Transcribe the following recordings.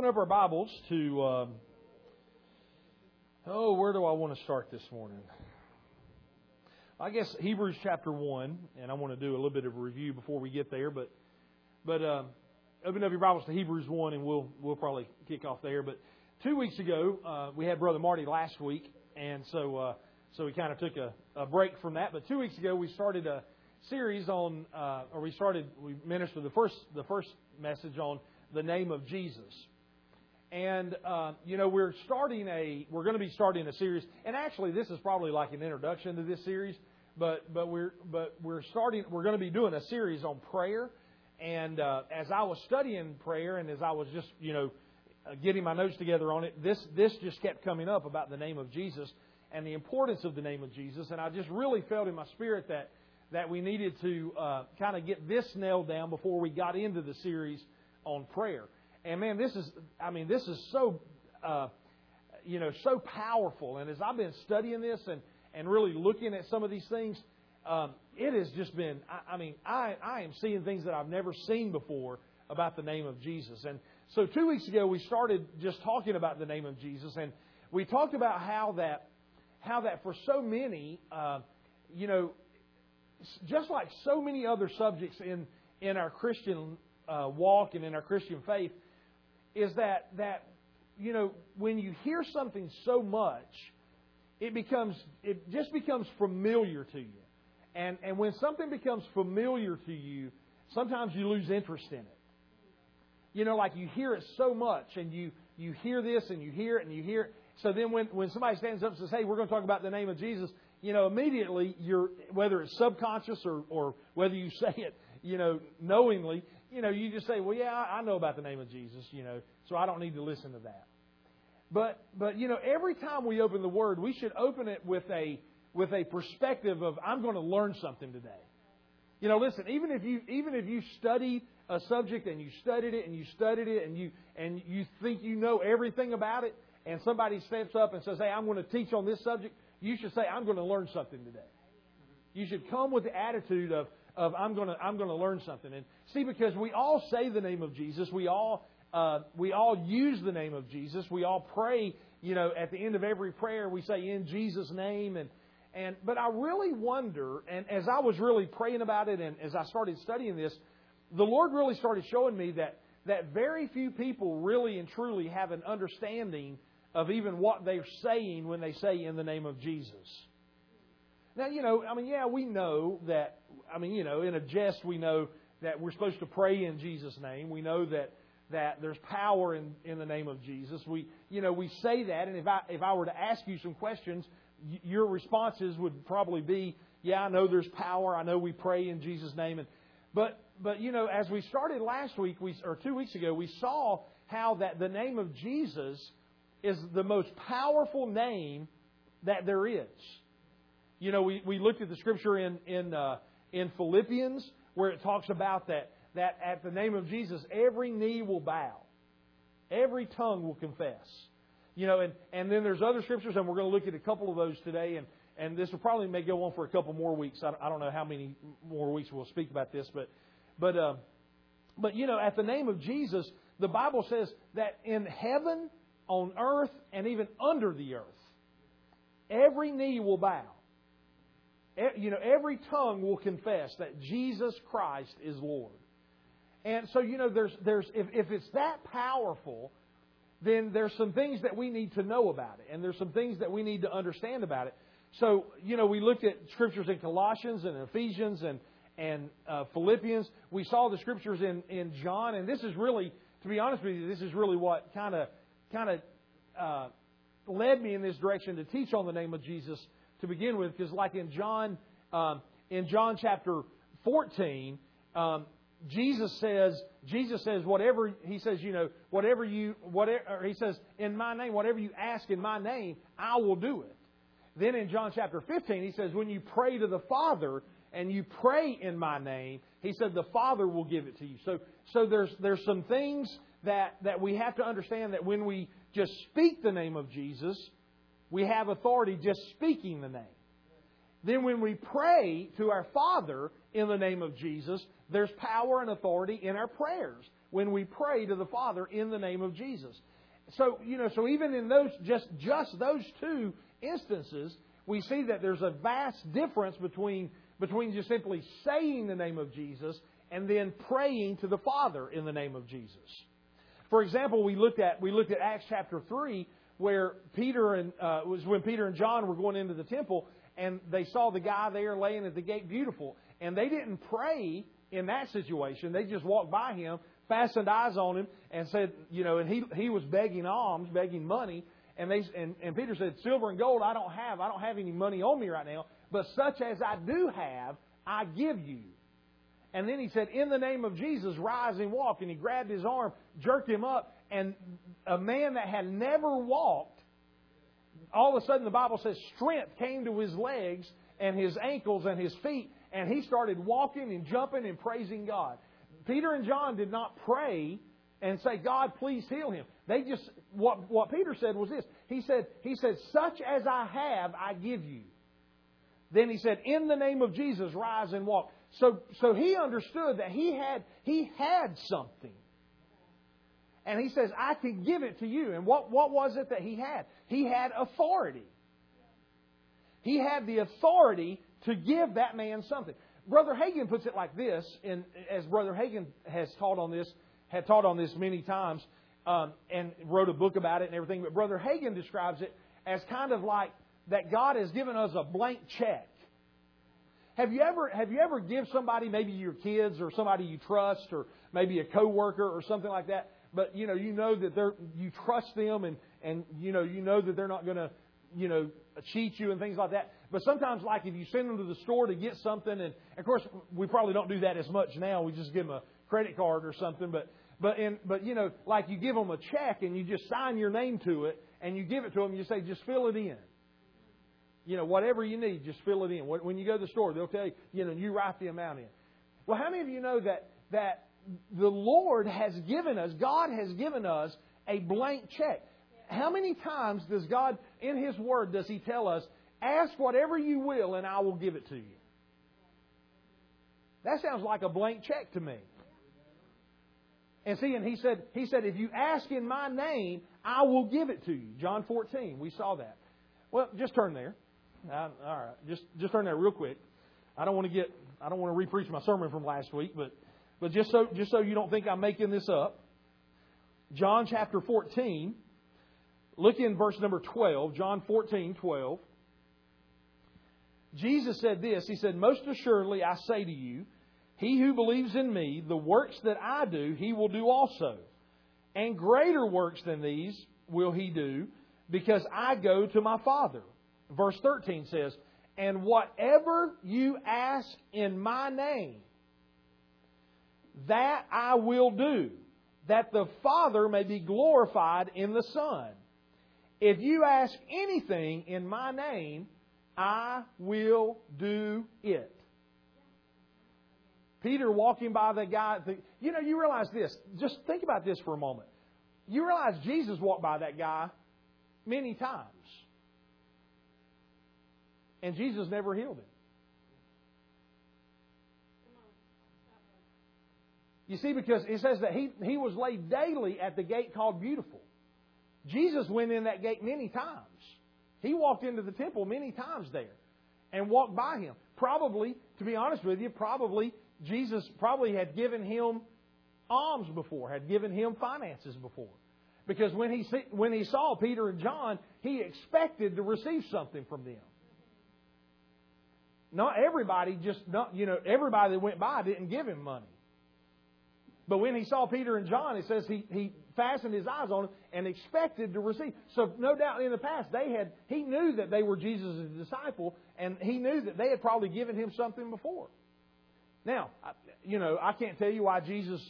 open up our Bibles to, um, oh, where do I want to start this morning? I guess Hebrews chapter 1, and I want to do a little bit of a review before we get there, but, but uh, open up your Bibles to Hebrews 1, and we'll, we'll probably kick off there. But two weeks ago, uh, we had Brother Marty last week, and so, uh, so we kind of took a, a break from that. But two weeks ago, we started a series on, uh, or we started, we ministered the first, the first message on the name of Jesus. And, uh, you know, we're starting a, we're going to be starting a series, and actually this is probably like an introduction to this series, but, but we're, but we're starting, we're going to be doing a series on prayer. And, uh, as I was studying prayer and as I was just, you know, uh, getting my notes together on it, this, this just kept coming up about the name of Jesus and the importance of the name of Jesus. And I just really felt in my spirit that, that we needed to uh, kind of get this nailed down before we got into the series on prayer. And man, this is, I mean, this is so, uh, you know, so powerful. And as I've been studying this and, and really looking at some of these things, um, it has just been, I, I mean, I, I am seeing things that I've never seen before about the name of Jesus. And so two weeks ago, we started just talking about the name of Jesus. And we talked about how that, how that for so many, uh, you know, just like so many other subjects in, in our Christian uh, walk and in our Christian faith is that that you know when you hear something so much, it becomes it just becomes familiar to you, and and when something becomes familiar to you, sometimes you lose interest in it. You know, like you hear it so much, and you you hear this and you hear it and you hear it. So then when when somebody stands up and says, "Hey, we're going to talk about the name of Jesus," you know, immediately you're whether it's subconscious or or whether you say it, you know, knowingly, you know, you just say, well, yeah, I know about the name of Jesus, you know, so I don't need to listen to that. But, but you know, every time we open the Word, we should open it with a, with a perspective of, I'm going to learn something today. You know, listen, even if you, even if you study a subject and you studied it and you studied it and you, and you think you know everything about it, and somebody steps up and says, hey, I'm going to teach on this subject, you should say, I'm going to learn something today. You should come with the attitude of, of I'm going to I'm going to learn something. And see, because we all say the name of Jesus, we all uh, we all use the name of Jesus. We all pray. You know, at the end of every prayer, we say in Jesus' name. And and but I really wonder. And as I was really praying about it, and as I started studying this, the Lord really started showing me that that very few people really and truly have an understanding of even what they're saying when they say in the name of Jesus. Now, you know, I mean, yeah, we know that, I mean, you know, in a jest, we know that we're supposed to pray in Jesus' name. We know that, that there's power in, in the name of Jesus. We, you know, we say that, and if I, if I were to ask you some questions, your responses would probably be, yeah, I know there's power. I know we pray in Jesus' name. And, but, but, you know, as we started last week, we, or two weeks ago, we saw how that the name of Jesus is the most powerful name that there is. You know, we, we looked at the scripture in in uh, in Philippians where it talks about that that at the name of Jesus every knee will bow, every tongue will confess. You know, and and then there's other scriptures, and we're going to look at a couple of those today, and and this will probably may go on for a couple more weeks. I, I don't know how many more weeks we'll speak about this, but but uh, but you know, at the name of Jesus, the Bible says that in heaven, on earth, and even under the earth, every knee will bow you know, every tongue will confess that Jesus Christ is Lord. And so, you know, there's, there's, if, if it's that powerful, then there's some things that we need to know about it, and there's some things that we need to understand about it. So, you know, we looked at scriptures in Colossians and Ephesians and and uh, Philippians. We saw the scriptures in in John, and this is really, to be honest with you, this is really what kind of kind of uh, led me in this direction to teach on the name of Jesus to begin with, because like in John, um, in John chapter 14, um, Jesus says, Jesus says, whatever, he says, you know, whatever you, whatever, he says, in my name, whatever you ask in my name, I will do it. Then in John chapter 15, he says, when you pray to the Father and you pray in my name, he said, the Father will give it to you. So, so there's, there's some things that, that we have to understand that when we just speak the name of Jesus, we have authority just speaking the name. Then when we pray to our Father in the name of Jesus, there's power and authority in our prayers. when we pray to the Father in the name of Jesus. So, you know, so even in those just just those two instances, we see that there's a vast difference between between just simply saying the name of Jesus and then praying to the Father in the name of Jesus. For example, we looked at we looked at Acts chapter three, where Peter and uh, was when Peter and John were going into the temple, and they saw the guy there laying at the gate, beautiful, and they didn't pray in that situation. They just walked by him, fastened eyes on him, and said, you know, and he he was begging alms, begging money, and they and, and Peter said, silver and gold I don't have, I don't have any money on me right now, but such as I do have, I give you. And then he said, In the name of Jesus, rise and walk. And he grabbed his arm, jerked him up, and a man that had never walked, all of a sudden the Bible says strength came to his legs and his ankles and his feet, and he started walking and jumping and praising God. Peter and John did not pray and say, God, please heal him. They just, what, what Peter said was this. He said, he said, such as I have, I give you. Then he said, in the name of Jesus, rise and walk. So, so he understood that he had, he had something. And he says, I can give it to you. And what, what was it that he had? He had authority. He had the authority to give that man something. Brother Hagin puts it like this, and as Brother Hagin has taught on this, had taught on this many times, um, and wrote a book about it and everything. But Brother Hagin describes it as kind of like that God has given us a blank check. Have you ever have you ever give somebody maybe your kids or somebody you trust or maybe a coworker or something like that, but you know you know that they're you trust them and and you know you know that they're not going to you know cheat you and things like that. But sometimes like if you send them to the store to get something and of course we probably don't do that as much now. We just give them a credit card or something, but but in but you know like you give them a check and you just sign your name to it and you give it to them. And you say just fill it in you know, whatever you need, just fill it in. When you go to the store, they'll tell you, you know, you write the amount in. Well, how many of you know that that the Lord has given us, God has given us a blank check? How many times does God, in His Word, does He tell us, ask whatever you will and I will give it to you? That sounds like a blank check to me. And see, and he said, he said, if you ask in my name, I will give it to you. John 14, we saw that. Well, just turn there. Uh, all right, just just turn there real quick. I don't want to get I don't want to repreach my sermon from last week, but but just so just so you don't think I'm making this up. John chapter 14. Look in verse number 12, John 14, 12. Jesus said this He said, Most assuredly I say to you, he who believes in me, the works that I do, he will do also. And greater works than these will he do, because I go to my Father. Verse 13 says, And whatever you ask in my name, that I will do, that the Father may be glorified in the Son. If you ask anything in my name, I will do it. Peter walking by the guy, you know, you realize this. Just think about this for a moment. You realize Jesus walked by that guy many times. And Jesus never healed him. You see, because it says that he, he was laid daily at the gate called Beautiful. Jesus went in that gate many times. He walked into the temple many times there and walked by him. Probably, to be honest with you, probably Jesus probably had given him alms before, had given him finances before. Because when he, when he saw Peter and John, he expected to receive something from them. Not everybody just, not, you know, everybody that went by didn't give him money. But when he saw Peter and John, it says he, he fastened his eyes on them and expected to receive. So no doubt in the past they had he knew that they were Jesus' disciple and he knew that they had probably given him something before. Now, you know, I can't tell you why Jesus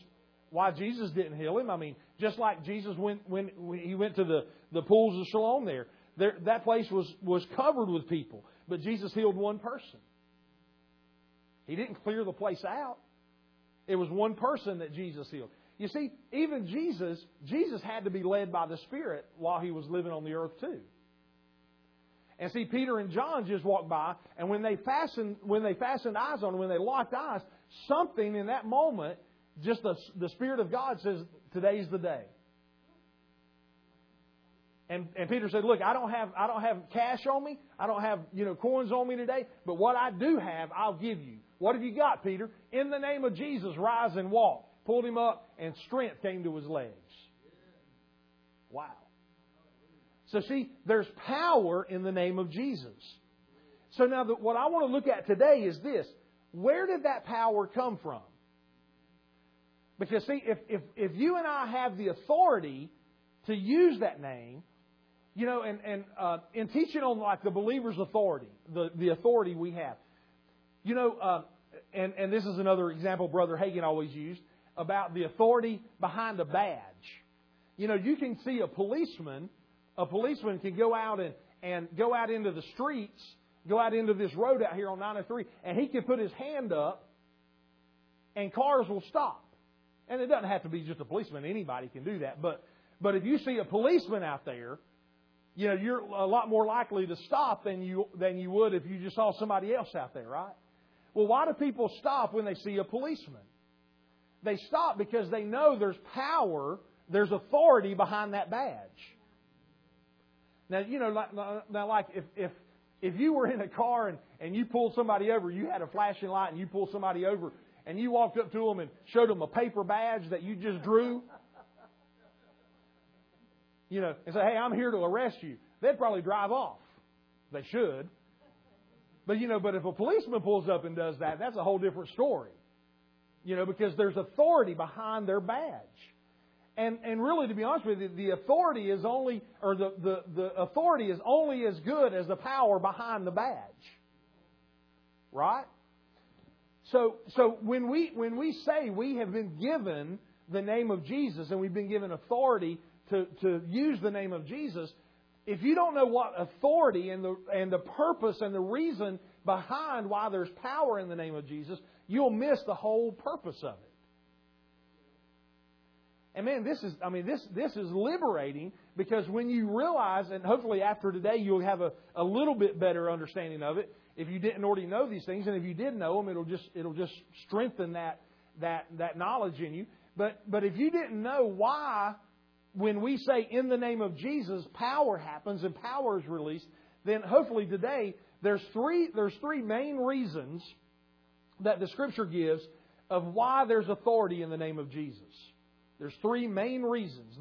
why Jesus didn't heal him. I mean, just like Jesus went when he went to the, the pools of Siloam there, there, that place was, was covered with people, but Jesus healed one person. He didn't clear the place out. It was one person that Jesus healed. You see, even Jesus, Jesus had to be led by the Spirit while he was living on the earth too. And see, Peter and John just walked by, and when they fastened, when they fastened eyes on him, when they locked eyes, something in that moment just the, the Spirit of God says, today's the day. And, and Peter said, Look, I don't have I don't have cash on me. I don't have, you know, coins on me today, but what I do have, I'll give you. What have you got, Peter? In the name of Jesus, rise and walk. Pulled him up, and strength came to his legs. Wow. So see, there's power in the name of Jesus. So now the, what I want to look at today is this. Where did that power come from? Because see, if, if, if you and I have the authority to use that name, you know, and, and uh, in teaching on like the believer's authority, the, the authority we have, you know, uh, and, and this is another example Brother Hagin always used about the authority behind a badge. You know, you can see a policeman, a policeman can go out and, and go out into the streets, go out into this road out here on 903, and he can put his hand up and cars will stop. And it doesn't have to be just a policeman, anybody can do that. But but if you see a policeman out there you know, you're a lot more likely to stop than you than you would if you just saw somebody else out there, right? Well, why do people stop when they see a policeman? They stop because they know there's power, there's authority behind that badge. Now, you know, now like if if if you were in a car and, and you pulled somebody over, you had a flashing light and you pulled somebody over and you walked up to them and showed them a paper badge that you just drew, you know, and say, hey, I'm here to arrest you, they'd probably drive off. They should. But, you know, but if a policeman pulls up and does that, that's a whole different story. You know, because there's authority behind their badge. And, and really, to be honest with you, the authority is only, or the, the, the authority is only as good as the power behind the badge. Right? So, so when we, when we say we have been given the name of Jesus and we've been given authority to, to use the name of Jesus, if you don't know what authority and the, and the purpose and the reason behind why there's power in the name of Jesus, you'll miss the whole purpose of it. And man, this is, I mean, this, this is liberating because when you realize, and hopefully after today you'll have a, a little bit better understanding of it. If you didn't already know these things, and if you did know them, it'll just, it'll just strengthen that, that, that knowledge in you. But, but if you didn't know why when we say in the name of Jesus, power happens and power is released, then hopefully today there's three, there's three main reasons that the Scripture gives of why there's authority in the name of Jesus. There's three main reasons,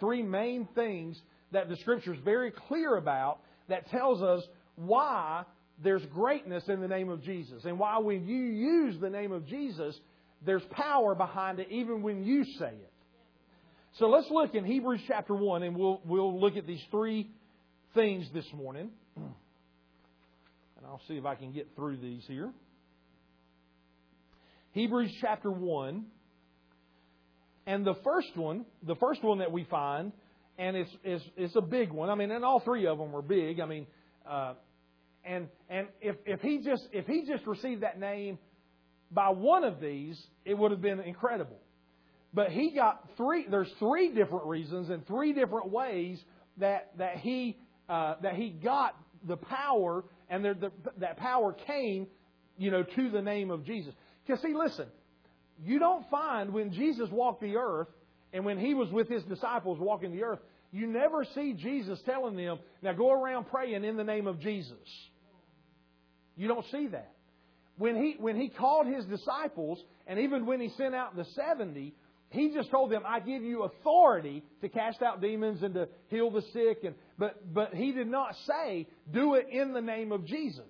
three main things that the Scripture is very clear about that tells us why there's greatness in the name of Jesus. And why when you use the name of Jesus, there's power behind it even when you say it. So let's look in Hebrews chapter 1 and we'll, we'll look at these three things this morning. And I'll see if I can get through these here. Hebrews chapter 1. And the first one, the first one that we find, and it's, it's, it's a big one. I mean, and all three of them were big. I mean, uh, and and if, if he just if he just received that name by one of these, it would have been incredible. But he got three. There's three different reasons and three different ways that that he uh, that he got the power, and the, that power came, you know, to the name of Jesus. Because see, listen, you don't find when Jesus walked the earth and when he was with his disciples walking the earth, you never see Jesus telling them, "Now go around praying in the name of Jesus." You don't see that. When he when he called his disciples, and even when he sent out the seventy, he just told them, I give you authority to cast out demons and to heal the sick. And, but, but he did not say, do it in the name of Jesus.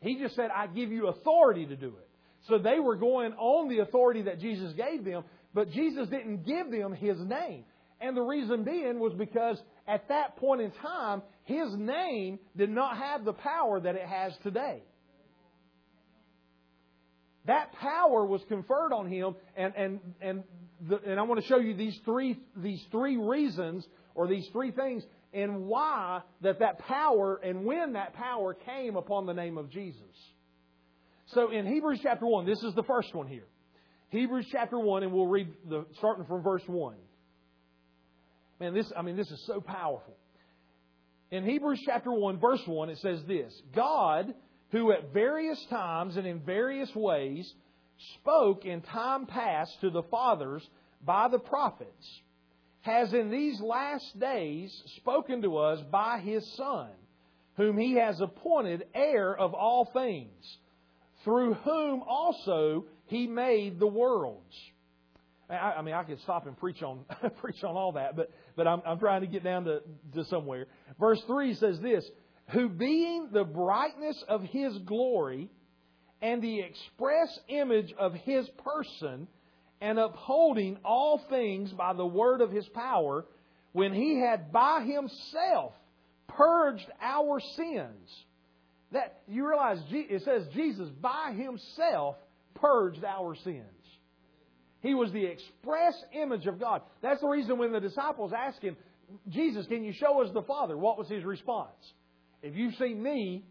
He just said, I give you authority to do it. So they were going on the authority that Jesus gave them, but Jesus didn't give them his name. And the reason being was because at that point in time, his name did not have the power that it has today. That power was conferred on him, and, and, and, the, and I want to show you these three, these three reasons or these three things and why that that power and when that power came upon the name of Jesus. So in Hebrews chapter 1, this is the first one here. Hebrews chapter 1, and we'll read the, starting from verse 1. Man, this, I mean, this is so powerful. In Hebrews chapter 1, verse 1, it says this God, who at various times and in various ways spoke in time past to the fathers by the prophets, has in these last days spoken to us by his Son, whom he has appointed heir of all things, through whom also he made the worlds. I, I mean, I could stop and preach on preach on all that, but but I'm, I'm trying to get down to, to somewhere. Verse three says this: "Who being the brightness of His glory and the express image of His person, and upholding all things by the word of His power, when He had by Himself purged our sins." That you realize it says Jesus by Himself purged our sins. He was the express image of God. That's the reason when the disciples asked him, Jesus, can you show us the Father? What was his response? If you've seen me,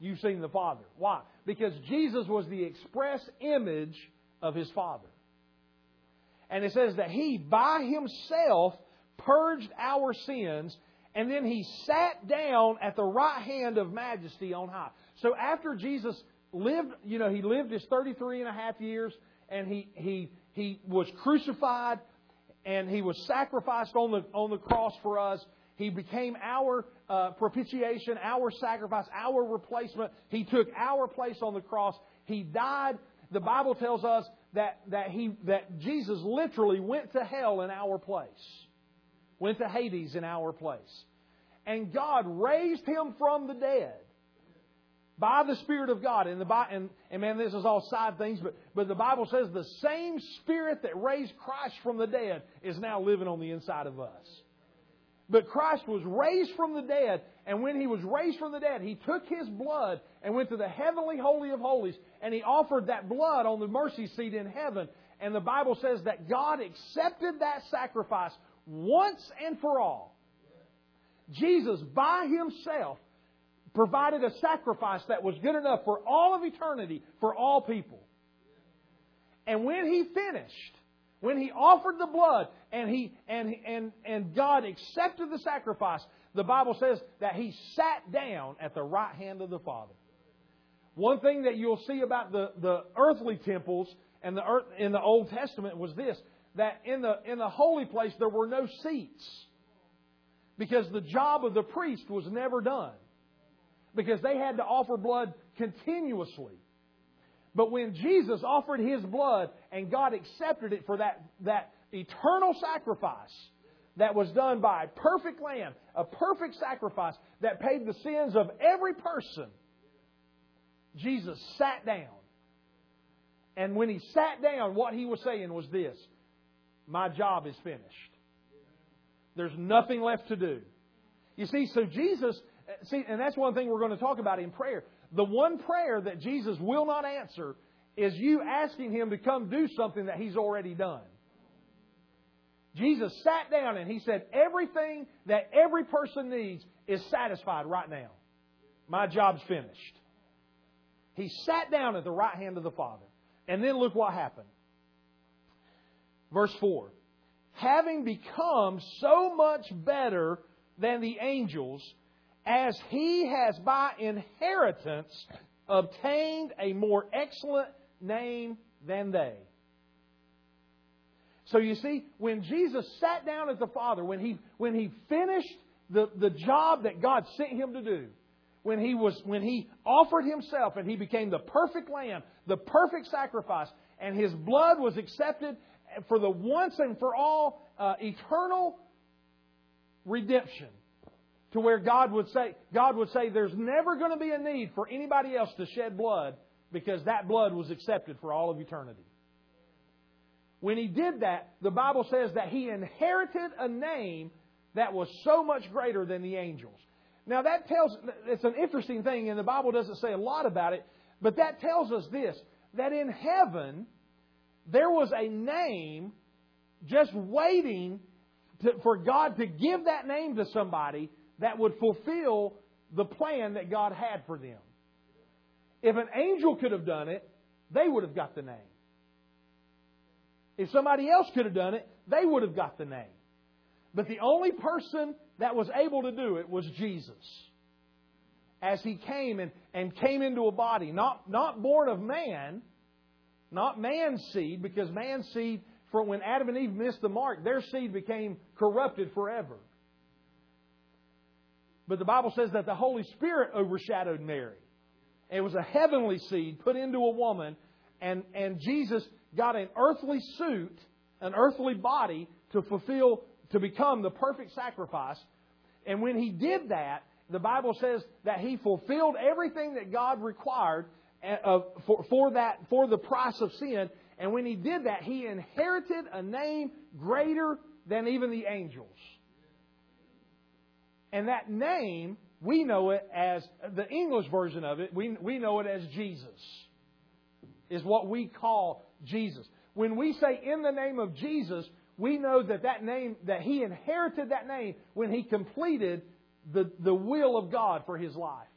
you've seen the Father. Why? Because Jesus was the express image of his Father. And it says that he, by himself, purged our sins, and then he sat down at the right hand of majesty on high. So after Jesus lived, you know, he lived his 33 and a half years, and he, he he was crucified and he was sacrificed on the, on the cross for us. He became our uh, propitiation, our sacrifice, our replacement. He took our place on the cross. He died. The Bible tells us that, that, he, that Jesus literally went to hell in our place, went to Hades in our place. And God raised him from the dead by the Spirit of God. And, the, and, and man, this is all side things, but, but the Bible says the same Spirit that raised Christ from the dead is now living on the inside of us. But Christ was raised from the dead, and when he was raised from the dead, he took his blood and went to the heavenly holy of holies, and he offered that blood on the mercy seat in heaven. And the Bible says that God accepted that sacrifice once and for all. Jesus, by himself, provided a sacrifice that was good enough for all of eternity, for all people. And when he finished, when he offered the blood and he and and and God accepted the sacrifice, the Bible says that he sat down at the right hand of the Father. One thing that you'll see about the, the earthly temples and the earth, in the Old Testament was this that in the in the holy place there were no seats. Because the job of the priest was never done because they had to offer blood continuously. But when Jesus offered his blood and God accepted it for that, that eternal sacrifice that was done by a perfect lamb, a perfect sacrifice that paid the sins of every person, Jesus sat down. And when he sat down, what he was saying was this My job is finished. There's nothing left to do. You see, so Jesus See, and that's one thing we're going to talk about in prayer. The one prayer that Jesus will not answer is you asking Him to come do something that He's already done. Jesus sat down and He said, Everything that every person needs is satisfied right now. My job's finished. He sat down at the right hand of the Father. And then look what happened. Verse 4 Having become so much better than the angels, as he has by inheritance obtained a more excellent name than they. So you see, when Jesus sat down at the Father, when he, when he finished the, the job that God sent him to do, when he, was, when he offered himself and he became the perfect lamb, the perfect sacrifice, and his blood was accepted for the once and for all uh, eternal redemption to where God would say, God would say there's never going to be a need for anybody else to shed blood because that blood was accepted for all of eternity. When he did that, the Bible says that he inherited a name that was so much greater than the angels. Now that tells, it's an interesting thing and the Bible doesn't say a lot about it, but that tells us this, that in heaven, there was a name just waiting to, for God to give that name to somebody that would fulfill the plan that God had for them. If an angel could have done it, they would have got the name. If somebody else could have done it, they would have got the name. But the only person that was able to do it was Jesus. As he came and, and came into a body, not, not born of man, not man's seed, because man's seed, for when Adam and Eve missed the mark, their seed became corrupted forever. But the Bible says that the Holy Spirit overshadowed Mary. It was a heavenly seed put into a woman, and, and Jesus got an earthly suit, an earthly body to fulfill, to become the perfect sacrifice. And when he did that, the Bible says that he fulfilled everything that God required uh, for, for that for the price of sin. And when he did that, he inherited a name greater than even the angels. And that name, we know it as the English version of it, we, we know it as Jesus, is what we call Jesus. When we say in the name of Jesus, we know that that name, that he inherited that name when he completed the, the will of God for his life.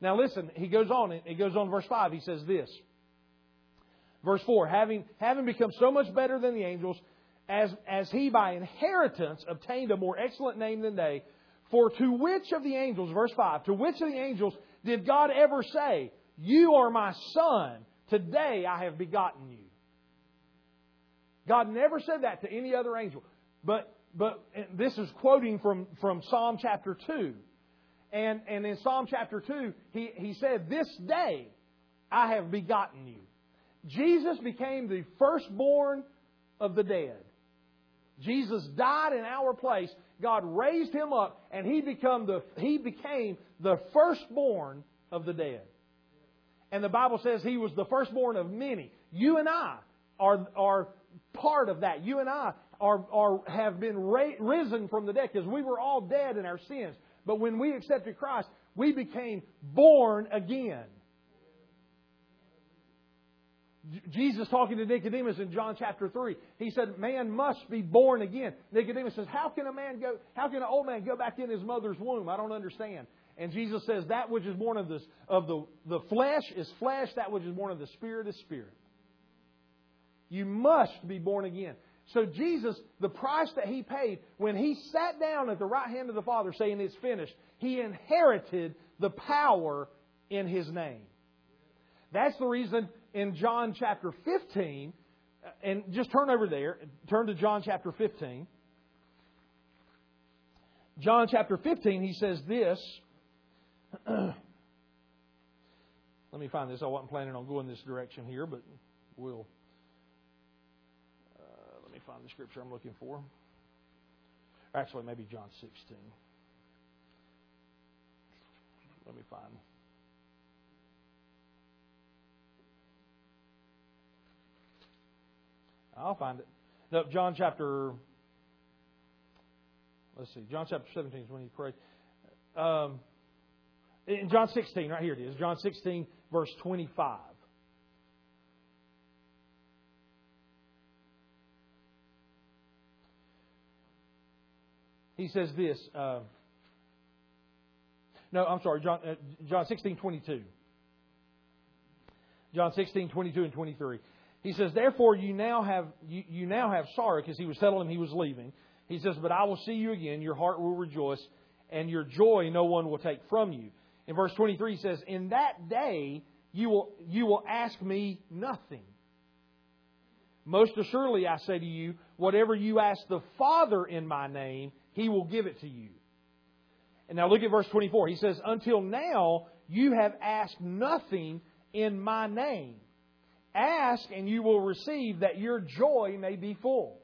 Now listen, he goes on, he goes on verse 5, he says this. Verse 4, having, having become so much better than the angels, as, as he by inheritance obtained a more excellent name than they, for to which of the angels, verse 5, to which of the angels did God ever say, You are my son, today I have begotten you? God never said that to any other angel. But, but this is quoting from, from Psalm chapter 2. And, and in Psalm chapter 2, he, he said, This day I have begotten you. Jesus became the firstborn of the dead. Jesus died in our place. God raised him up, and he, become the, he became the firstborn of the dead. And the Bible says he was the firstborn of many. You and I are, are part of that. You and I are, are, have been ra- risen from the dead because we were all dead in our sins. But when we accepted Christ, we became born again. Jesus talking to Nicodemus in John chapter 3, he said, Man must be born again. Nicodemus says, How can a man go, how can an old man go back in his mother's womb? I don't understand. And Jesus says, That which is born of, this, of the, the flesh is flesh, that which is born of the spirit is spirit. You must be born again. So Jesus, the price that he paid, when he sat down at the right hand of the Father saying it's finished, he inherited the power in his name. That's the reason in John chapter 15, and just turn over there, turn to John chapter 15. John chapter 15, he says this. Let me find this. I wasn't planning on going this direction here, but we'll Uh, let me find the scripture I'm looking for. Actually, maybe John 16. Let me find. I'll find it. No, John chapter. Let's see. John chapter 17 is when he prayed. Um, in John 16, right here it is. John 16, verse 25. he says this. Uh, no, I'm sorry, John, uh, John 16, 22. John 16, 22 and 23. He says, Therefore you now have you, you now have sorrow, because he was telling him he was leaving. He says, But I will see you again, your heart will rejoice, and your joy no one will take from you. In verse 23 he says, In that day you will you will ask me nothing. Most assuredly I say to you, whatever you ask the Father in my name, he will give it to you. And now look at verse 24. He says, Until now you have asked nothing in my name. Ask and you will receive that your joy may be full.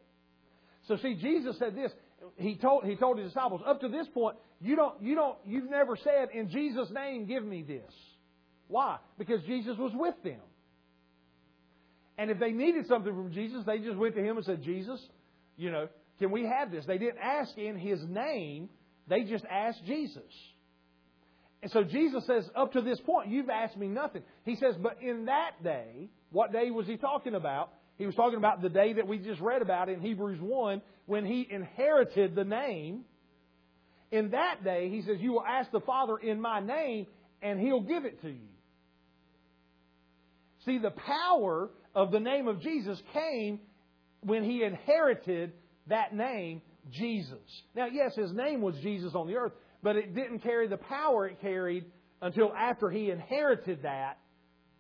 So see, Jesus said this. He told, he told his disciples, up to this point, you don't, you don't, you've never said, in Jesus' name, give me this. Why? Because Jesus was with them. And if they needed something from Jesus, they just went to him and said, Jesus, you know, can we have this? They didn't ask in His name, they just asked Jesus. And so Jesus says, up to this point, you've asked me nothing. He says, but in that day, what day was He talking about? He was talking about the day that we just read about in Hebrews 1 when He inherited the name. In that day, He says, you will ask the Father in my name, and He'll give it to you. See, the power of the name of Jesus came when He inherited that name, Jesus. Now, yes, his name was Jesus on the earth, but it didn't carry the power it carried until after he inherited that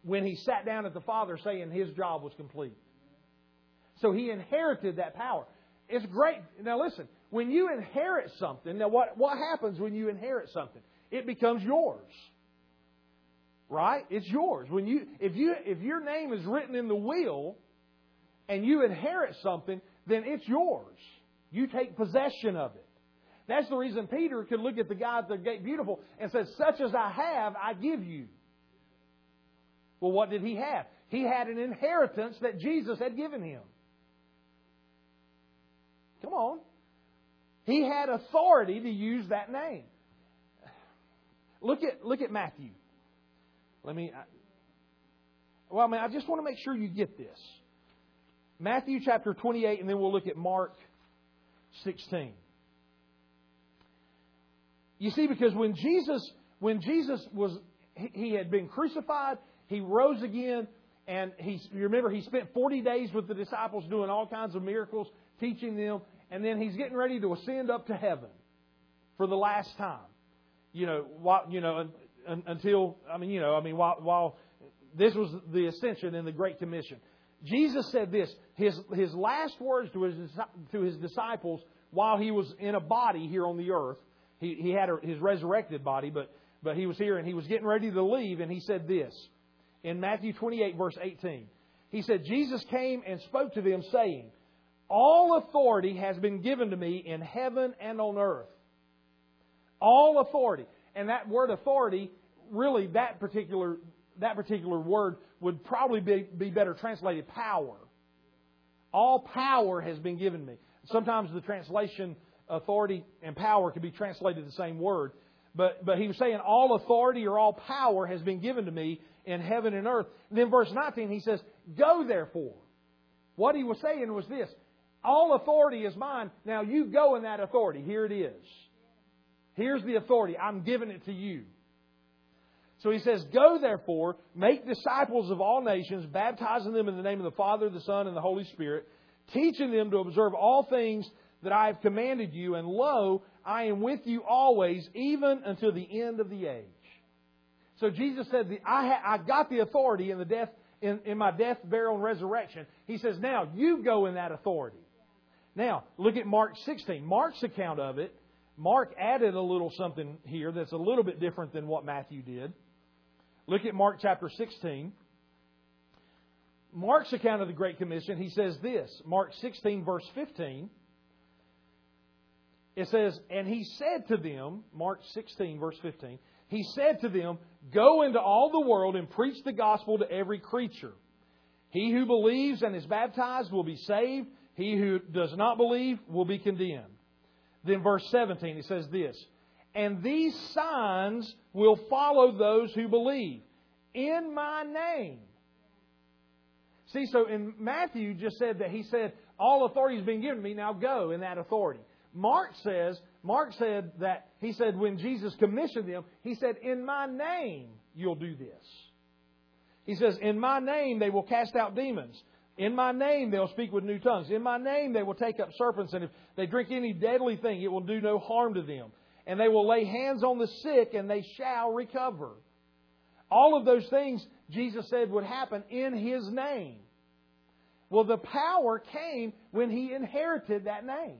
when he sat down at the Father saying his job was complete. So he inherited that power. It's great. Now listen, when you inherit something, now what, what happens when you inherit something? It becomes yours. Right? It's yours. When you if you if your name is written in the will and you inherit something, then it's yours. You take possession of it. That's the reason Peter could look at the guy at the gate beautiful and said, Such as I have, I give you. Well, what did he have? He had an inheritance that Jesus had given him. Come on. He had authority to use that name. Look at look at Matthew. Let me. Well, I mean, I just want to make sure you get this. Matthew chapter 28, and then we'll look at Mark 16. You see, because when Jesus, when Jesus was, he had been crucified, he rose again, and he, you remember, he spent 40 days with the disciples doing all kinds of miracles, teaching them, and then he's getting ready to ascend up to heaven for the last time. You know, while, you know, until I mean, you know, I mean, while, while this was the ascension and the Great Commission, Jesus said this. His his last words to his to his disciples while he was in a body here on the earth. He he had a, his resurrected body, but but he was here and he was getting ready to leave, and he said this in Matthew 28 verse 18. He said, Jesus came and spoke to them, saying, All authority has been given to me in heaven and on earth. All authority. And that word authority, really, that particular, that particular word would probably be, be better translated power. All power has been given me. Sometimes the translation authority and power can be translated the same word. But, but he was saying, all authority or all power has been given to me in heaven and earth. And then verse 19, he says, Go therefore. What he was saying was this All authority is mine. Now you go in that authority. Here it is. Here's the authority. I'm giving it to you. So he says, Go therefore, make disciples of all nations, baptizing them in the name of the Father, the Son, and the Holy Spirit, teaching them to observe all things that I have commanded you, and lo, I am with you always, even until the end of the age. So Jesus said, I, ha- I got the authority in the death in, in my death, burial, and resurrection. He says, now you go in that authority. Now, look at Mark 16. Mark's account of it Mark added a little something here that's a little bit different than what Matthew did. Look at Mark chapter 16. Mark's account of the Great Commission, he says this Mark 16, verse 15. It says, And he said to them, Mark 16, verse 15, he said to them, Go into all the world and preach the gospel to every creature. He who believes and is baptized will be saved. He who does not believe will be condemned. Then, verse 17, it says this And these signs will follow those who believe in my name. See, so in Matthew just said that he said, All authority has been given to me, now go in that authority. Mark says, Mark said that he said when Jesus commissioned them, he said, In my name you'll do this. He says, In my name they will cast out demons. In my name they'll speak with new tongues. In my name they will take up serpents, and if they drink any deadly thing, it will do no harm to them. And they will lay hands on the sick, and they shall recover. All of those things Jesus said would happen in His name. Well, the power came when He inherited that name.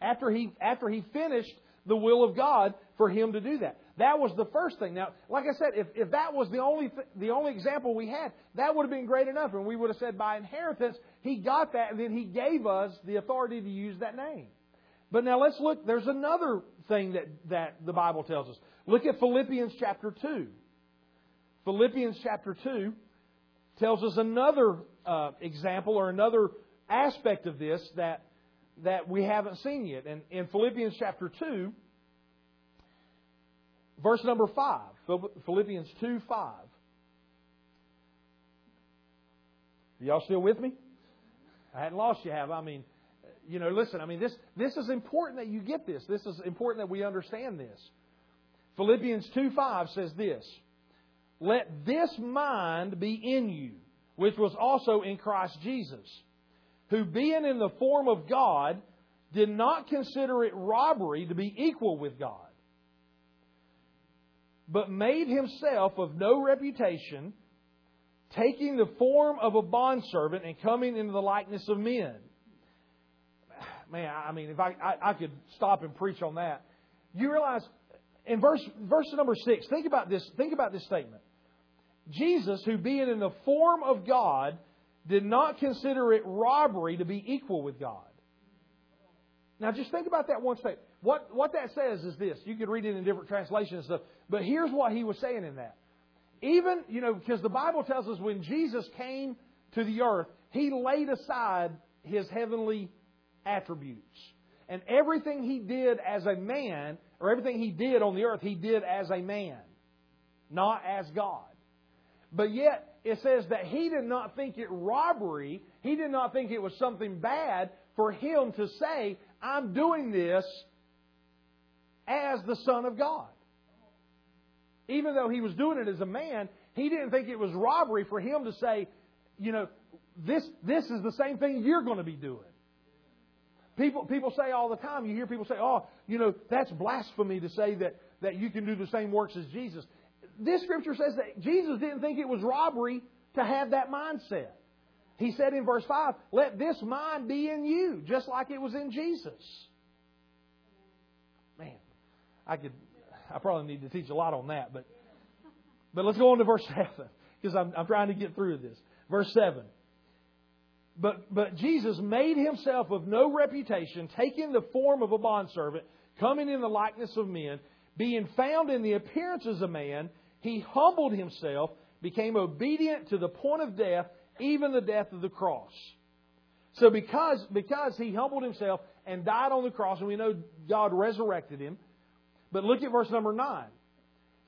After He, after he finished the will of God for Him to do that. That was the first thing. Now, like I said, if, if that was the only th- the only example we had, that would have been great enough, and we would have said by inheritance he got that, and then he gave us the authority to use that name. But now let's look. There's another thing that that the Bible tells us. Look at Philippians chapter two. Philippians chapter two tells us another uh, example or another aspect of this that that we haven't seen yet. And in Philippians chapter two Verse number 5, Philippians 2 5. Y'all still with me? I hadn't lost you, have I? I mean, you know, listen, I mean, this, this is important that you get this. This is important that we understand this. Philippians 2 5 says this Let this mind be in you, which was also in Christ Jesus, who being in the form of God, did not consider it robbery to be equal with God but made himself of no reputation, taking the form of a bondservant and coming into the likeness of men. Man, I mean, if I, I, I could stop and preach on that. You realize in verse verse number six, think about this, think about this statement. Jesus, who being in the form of God, did not consider it robbery to be equal with God. Now just think about that one statement. What what that says is this. You could read it in different translations and stuff, but here's what he was saying in that. Even, you know, because the Bible tells us when Jesus came to the earth, he laid aside his heavenly attributes. And everything he did as a man, or everything he did on the earth, he did as a man, not as God. But yet, it says that he did not think it robbery, he did not think it was something bad for him to say, I'm doing this as the Son of God. Even though he was doing it as a man, he didn't think it was robbery for him to say, you know, this, this is the same thing you're going to be doing. People, people say all the time, you hear people say, oh, you know, that's blasphemy to say that, that you can do the same works as Jesus. This scripture says that Jesus didn't think it was robbery to have that mindset. He said in verse 5, let this mind be in you, just like it was in Jesus. Man, I could, I probably need to teach a lot on that, but, but let's go on to verse 7, because I'm, I'm trying to get through this. Verse 7. But, but Jesus made himself of no reputation, taking the form of a bondservant, coming in the likeness of men, being found in the appearance as a man, he humbled himself, became obedient to the point of death, even the death of the cross. So because, because he humbled himself and died on the cross, and we know God resurrected him, but look at verse number 9.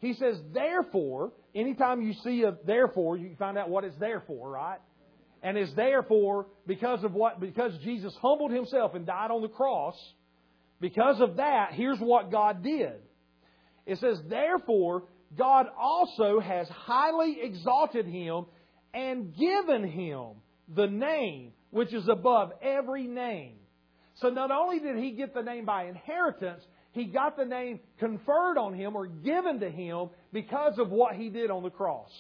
He says, therefore, anytime you see a therefore, you find out what it's there for, right? and is therefore because of what because Jesus humbled himself and died on the cross because of that here's what God did it says therefore God also has highly exalted him and given him the name which is above every name so not only did he get the name by inheritance he got the name conferred on him or given to him because of what he did on the cross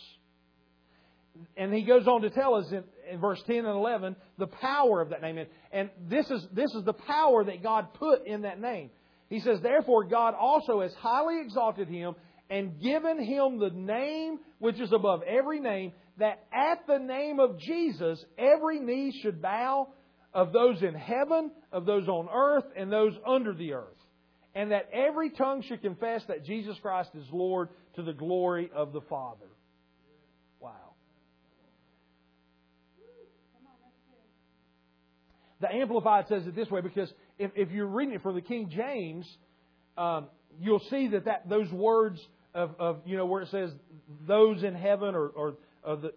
and he goes on to tell us in, in, verse 10 and 11 the power of that name. And this is, this is the power that God put in that name. He says, Therefore, God also has highly exalted him and given him the name which is above every name, that at the name of Jesus every knee should bow of those in heaven, of those on earth, and those under the earth. And that every tongue should confess that Jesus Christ is Lord to the glory of the Father. Wow. The Amplified says it this way because if, if you're reading it from the King James, um, you'll see that, that those words of, of, you know, where it says those in heaven or, or, or the,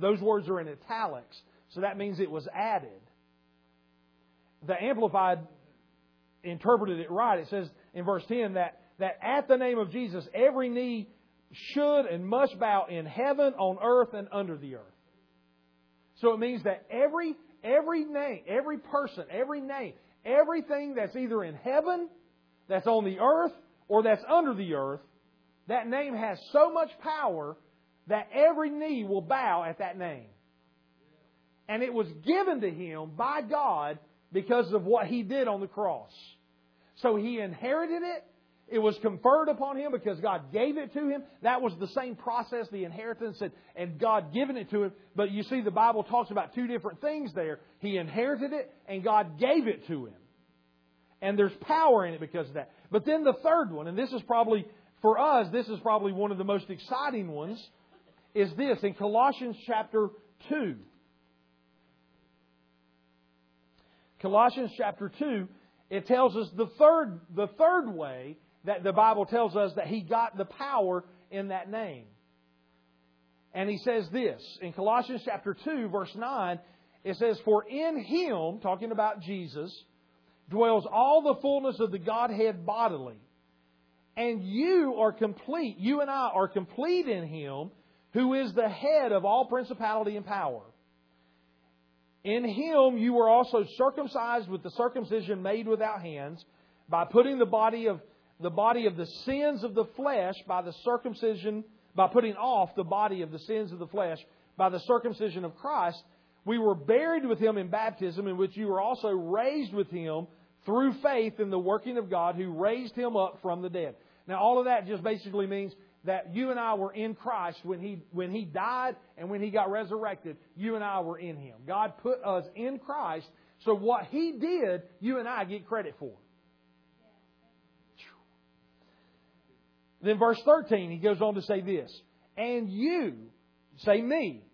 those words are in italics. So that means it was added. The Amplified interpreted it right. It says in verse 10 that, that at the name of Jesus, every knee should and must bow in heaven, on earth, and under the earth. So it means that every Every name, every person, every name, everything that's either in heaven, that's on the earth, or that's under the earth, that name has so much power that every knee will bow at that name. And it was given to him by God because of what he did on the cross. So he inherited it it was conferred upon him because God gave it to him. That was the same process, the inheritance, and, and God given it to him. But you see, the Bible talks about two different things there. He inherited it, and God gave it to him. And there's power in it because of that. But then the third one, and this is probably, for us, this is probably one of the most exciting ones, is this in Colossians chapter 2. Colossians chapter 2, it tells us the third, the third way that the Bible tells us that he got the power in that name. And he says this in Colossians chapter 2, verse 9, it says, For in him, talking about Jesus, dwells all the fullness of the Godhead bodily. And you are complete, you and I are complete in him, who is the head of all principality and power. In him you were also circumcised with the circumcision made without hands, by putting the body of the body of the sins of the flesh by the circumcision, by putting off the body of the sins of the flesh by the circumcision of Christ, we were buried with him in baptism, in which you were also raised with him through faith in the working of God who raised him up from the dead. Now, all of that just basically means that you and I were in Christ when he, when he died and when he got resurrected. You and I were in him. God put us in Christ, so what he did, you and I get credit for. Then, verse 13, he goes on to say this And you, say me.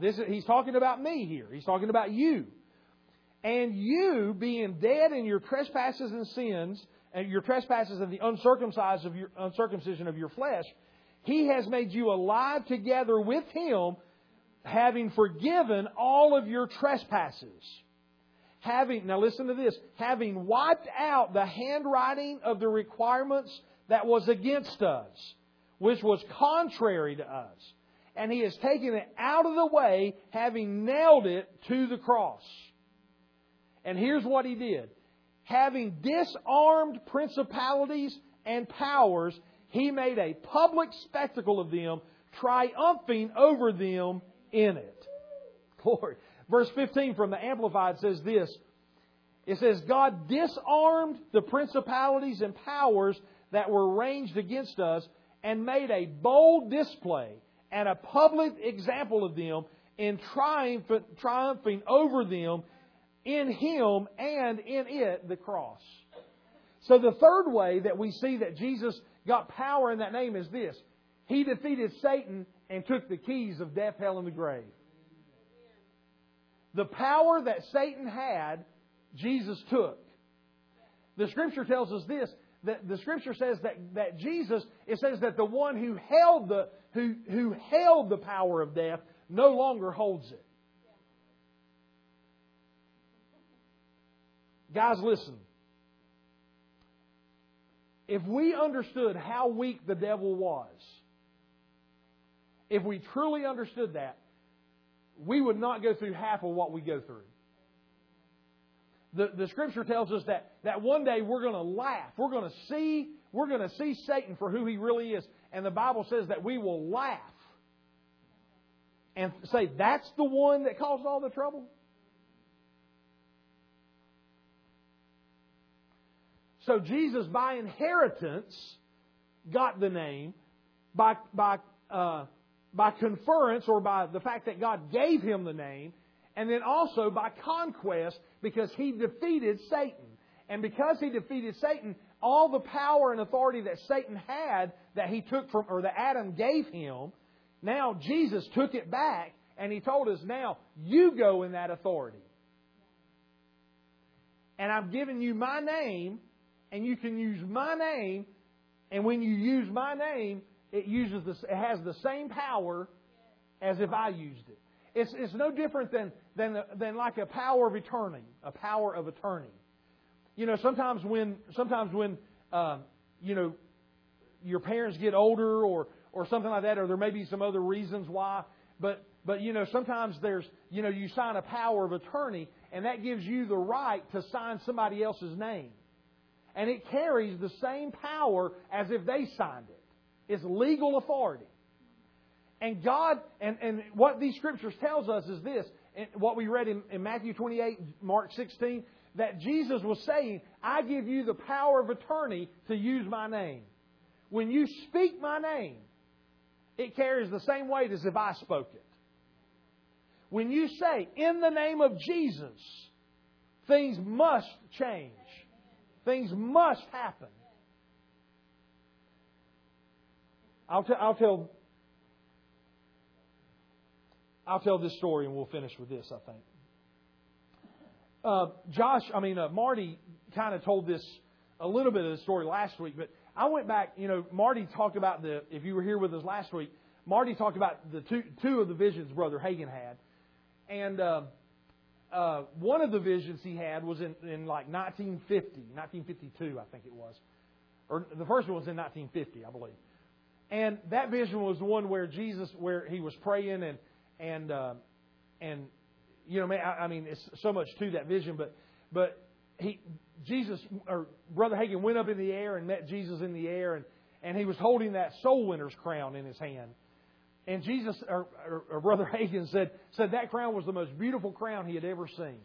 This, is, he's talking about me here. He's talking about you. And you, being dead in your trespasses and sins, your trespasses and the uncircumcised of your, uncircumcision of your flesh, he has made you alive together with him, having forgiven all of your trespasses. Having, now listen to this, having wiped out the handwriting of the requirements that was against us, which was contrary to us. And he has taken it out of the way, having nailed it to the cross. And here's what he did. Having disarmed principalities and powers, he made a public spectacle of them, triumphing over them in it. Glory. Verse 15 from the Amplified says this. It says, God disarmed the principalities and powers that were ranged against us and made a bold display and a public example of them in triumphing over them in Him and in it, the cross. So the third way that we see that Jesus got power in that name is this. He defeated Satan and took the keys of death, hell, and the grave. The power that Satan had, Jesus took. The scripture tells us this, that the scripture says that, that Jesus, it says that the one who held the, who, who held the power of death no longer holds it. Guys, listen. If we understood how weak the devil was, if we truly understood that, we would not go through half of what we go through. The, the scripture tells us that, that one day we're going to laugh. We're going to see, we're going to see Satan for who he really is. And the Bible says that we will laugh and say, that's the one that caused all the trouble? So Jesus, by inheritance, got the name. By, by, uh, by conference or by the fact that God gave him the name. And then also by conquest because he defeated Satan. And because he defeated Satan, all the power and authority that Satan had that he took from, or that Adam gave him, now Jesus took it back and he told us, now you go in that authority. And I've given you my name and you can use my name, and when you use my name, it uses the, it has the same power as if I used it. It's, it's no different than, than, than like a power of attorney, a power of attorney. You know, sometimes when, sometimes when, uh, you know, your parents get older or, or something like that, or there may be some other reasons why, but, but, you know, sometimes there's, you know, you sign a power of attorney, and that gives you the right to sign somebody else's name and it carries the same power as if they signed it. It's legal authority. And God, and, and what these scriptures tells us is this, what we read in, in Matthew 28, Mark 16, that Jesus was saying, I give you the power of attorney to use my name. When you speak my name, it carries the same weight as if I spoke it. When you say, in the name of Jesus, things must change. Things must happen. I'll, t- I'll tell. I'll tell this story and we'll finish with this. I think. Uh, Josh, I mean uh, Marty, kind of told this a little bit of the story last week, but I went back. You know, Marty talked about the. If you were here with us last week, Marty talked about the two two of the visions Brother Hagin had, and. Uh, uh, one of the visions he had was in, in like 1950, 1952, I think it was. Or the first one was in 1950, I believe. And that vision was the one where Jesus, where he was praying and, and, uh, and, you know, I, I mean, it's so much to that vision, but, but he, Jesus, or Brother Hagin went up in the air and met Jesus in the air and, and he was holding that soul winner's crown in his hand. And Jesus, or, or, or Brother Hagin said, said that crown was the most beautiful crown he had ever seen.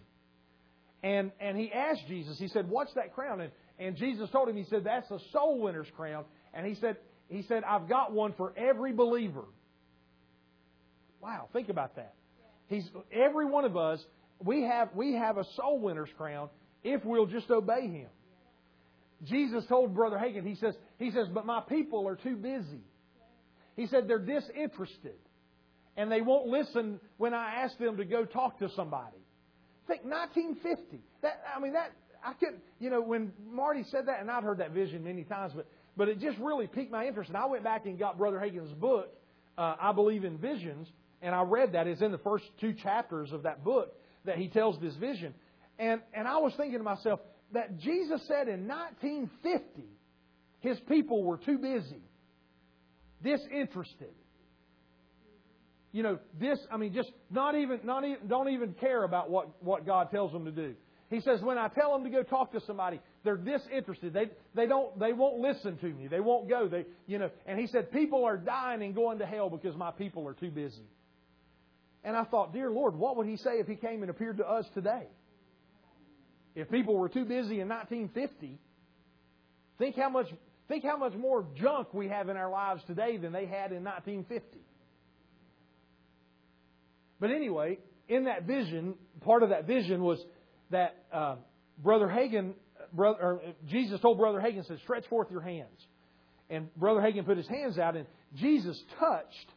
And, and he asked Jesus, he said, What's that crown? And, and Jesus told him, He said, That's a soul winner's crown. And he said, he said, I've got one for every believer. Wow, think about that. He's every one of us, we have we have a soul winner's crown if we'll just obey him. Jesus told Brother Hagin, he says, he says, but my people are too busy. He said they're disinterested. And they won't listen when I ask them to go talk to somebody. Think 1950. That I mean that I could you know when Marty said that, and I've heard that vision many times, but but it just really piqued my interest. And I went back and got Brother Hagin's book, uh, I Believe in Visions, and I read that. It's in the first two chapters of that book that he tells this vision. And and I was thinking to myself that Jesus said in 1950 his people were too busy, disinterested. You know, this, I mean, just not even, not even, don't even care about what, what God tells them to do. He says, when I tell them to go talk to somebody, they're disinterested. They, they don't, they won't listen to me. They won't go. They, you know, and he said, people are dying and going to hell because my people are too busy. And I thought, dear Lord, what would he say if he came and appeared to us today? If people were too busy in 1950, think how much, think how much more junk we have in our lives today than they had in 1950. But anyway, in that vision, part of that vision was that uh, Brother Hagin, brother, Jesus told Brother Hagin, said, "Stretch forth your hands." And Brother Hagin put his hands out, and Jesus touched.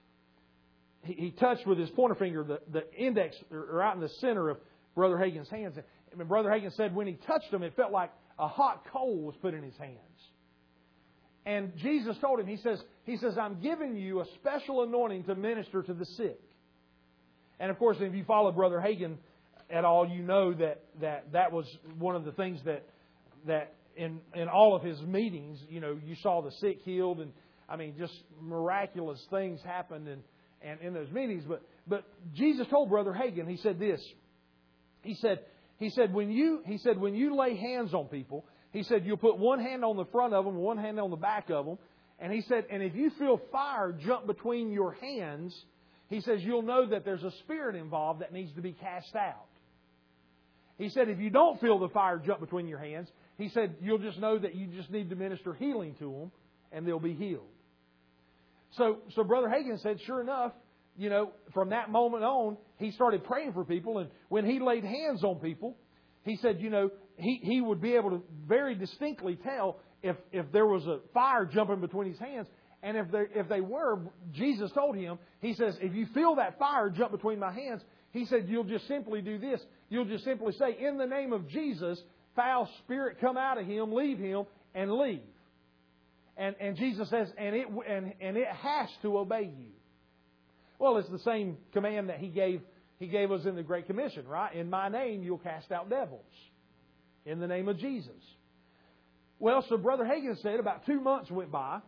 He, he touched with his pointer finger the, the index, or out in the center of Brother Hagin's hands. And Brother Hagin said when he touched them, it felt like a hot coal was put in his hands. And Jesus told him, He says, He says, I'm giving you a special anointing to minister to the sick. And of course, if you follow Brother Hagin at all, you know that that, that was one of the things that that in in all of his meetings, you know, you saw the sick healed, and I mean, just miraculous things happened, and and in those meetings. But but Jesus told Brother Hagin, he said this. He said he said when you he said when you lay hands on people, he said you'll put one hand on the front of them, one hand on the back of them, and he said, and if you feel fire jump between your hands he says you'll know that there's a spirit involved that needs to be cast out. He said if you don't feel the fire jump between your hands, he said you'll just know that you just need to minister healing to them and they'll be healed. So, so Brother Hagin said, sure enough, you know, from that moment on, he started praying for people. And when he laid hands on people, he said, you know, he, he would be able to very distinctly tell if, if there was a fire jumping between his hands. And if they, if they were, Jesus told him, He says, if you feel that fire jump between my hands, He said, you'll just simply do this. You'll just simply say, in the name of Jesus, foul spirit come out of him, leave him, and leave. And, and Jesus says, and it, and, and it has to obey you. Well, it's the same command that He gave, He gave us in the Great Commission, right? In my name, you'll cast out devils. In the name of Jesus. Well, so Brother Hagin said about two months went by,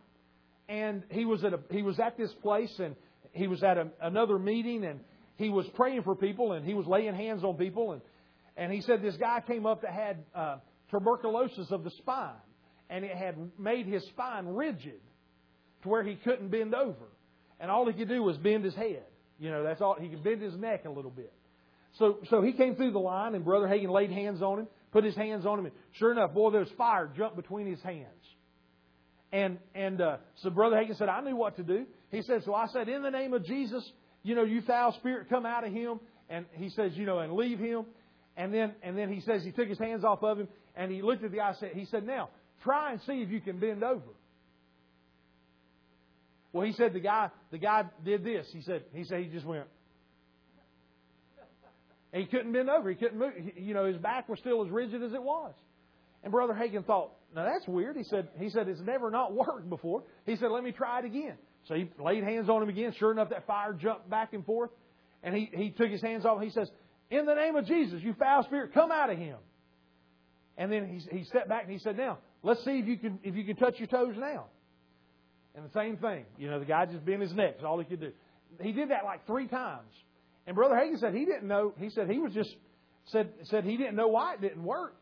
and he was at a, he was at this place and he was at a, another meeting and he was praying for people and he was laying hands on people and and he said this guy came up that had uh, tuberculosis of the spine and it had made his spine rigid to where he couldn't bend over and all he could do was bend his head you know that's all he could bend his neck a little bit so so he came through the line and brother Hagin laid hands on him put his hands on him and sure enough boy there was fire jumped between his hands and and uh, so Brother Hagin said, I knew what to do. He said, so I said, in the name of Jesus, you know, you foul spirit, come out of him. And he says, you know, and leave him. And then and then he says he took his hands off of him and he looked at the guy. Said he said, now try and see if you can bend over. Well, he said the guy the guy did this. He said he said he just went. And he couldn't bend over. He couldn't move. You know, his back was still as rigid as it was. And Brother Hagin thought, now that's weird. He said, he said, it's never not worked before. He said, let me try it again. So he laid hands on him again. Sure enough, that fire jumped back and forth. And he, he took his hands off. He says, in the name of Jesus, you foul spirit, come out of him. And then he, he stepped back and he said, now, let's see if you can, if you can touch your toes now. And the same thing. You know, the guy just bent his neck. That's all he could do. He did that like three times. And Brother Hagin said he didn't know. He said he was just, said, said he didn't know why it didn't work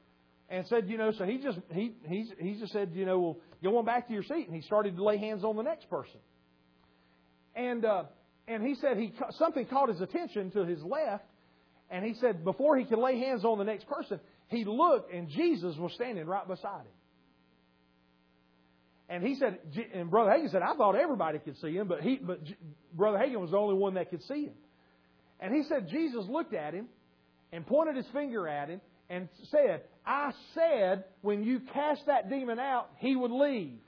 and said, you know, so he just he he he just said, you know, well, go on back to your seat, and he started to lay hands on the next person. And uh, and he said he something caught his attention to his left, and he said before he could lay hands on the next person, he looked and Jesus was standing right beside him. And he said, and Brother Hagin said, I thought everybody could see him, but he, but Brother Hagin was the only one that could see him. And he said Jesus looked at him and pointed his finger at him and said, I said when you cast that demon out, he would leave.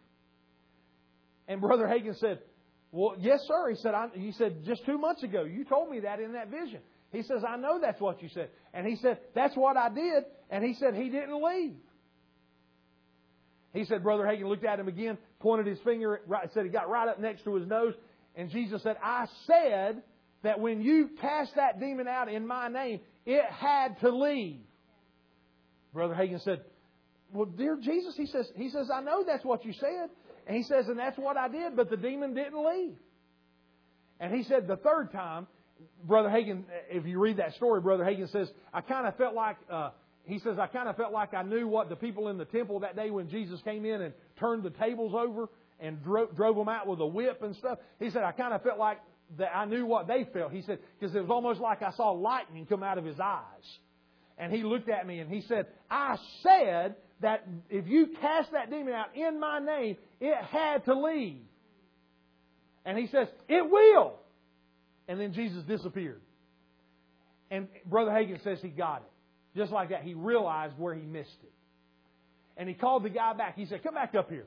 And Brother Hagin said, Well, yes, sir. He said, he said, just two months ago, you told me that in that vision. He says, I know that's what you said. And he said, That's what I did. And he said, He didn't leave. He said, Brother Hagin looked at him again, pointed his finger, right, said he got right up next to his nose, and Jesus said, I said that when you cast that demon out in my name, it had to leave. Brother Hagin said, Well, dear Jesus, he says, he says, I know that's what you said. And he says, and that's what I did, but the demon didn't leave. And he said the third time, Brother Hagin, if you read that story, Brother Hagin says, I kind of felt like uh, he says, I kind of felt like I knew what the people in the temple that day when Jesus came in and turned the tables over and drove, drove them out with a whip and stuff. He said, I kind of felt like that I knew what they felt. He said, because it was almost like I saw lightning come out of his eyes. And he looked at me and he said, I said that if you cast that demon out in my name, it had to leave. And he says, It will. And then Jesus disappeared. And Brother Hagin says he got it. Just like that, he realized where he missed it. And he called the guy back. He said, Come back up here.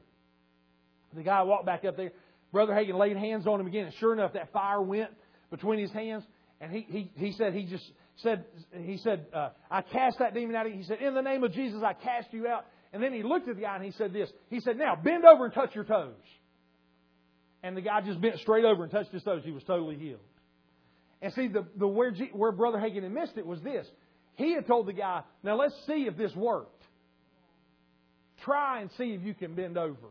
The guy walked back up there. Brother Hagin laid hands on him again, and sure enough, that fire went between his hands. And he, he, he said, he just said, he said, uh, I cast that demon out. He said, In the name of Jesus, I cast you out. And then he looked at the guy and he said this. He said, Now bend over and touch your toes. And the guy just bent straight over and touched his toes. He was totally healed. And see, the, the where, G, where Brother Hagin had missed it was this. He had told the guy, now let's see if this worked. Try and see if you can bend over.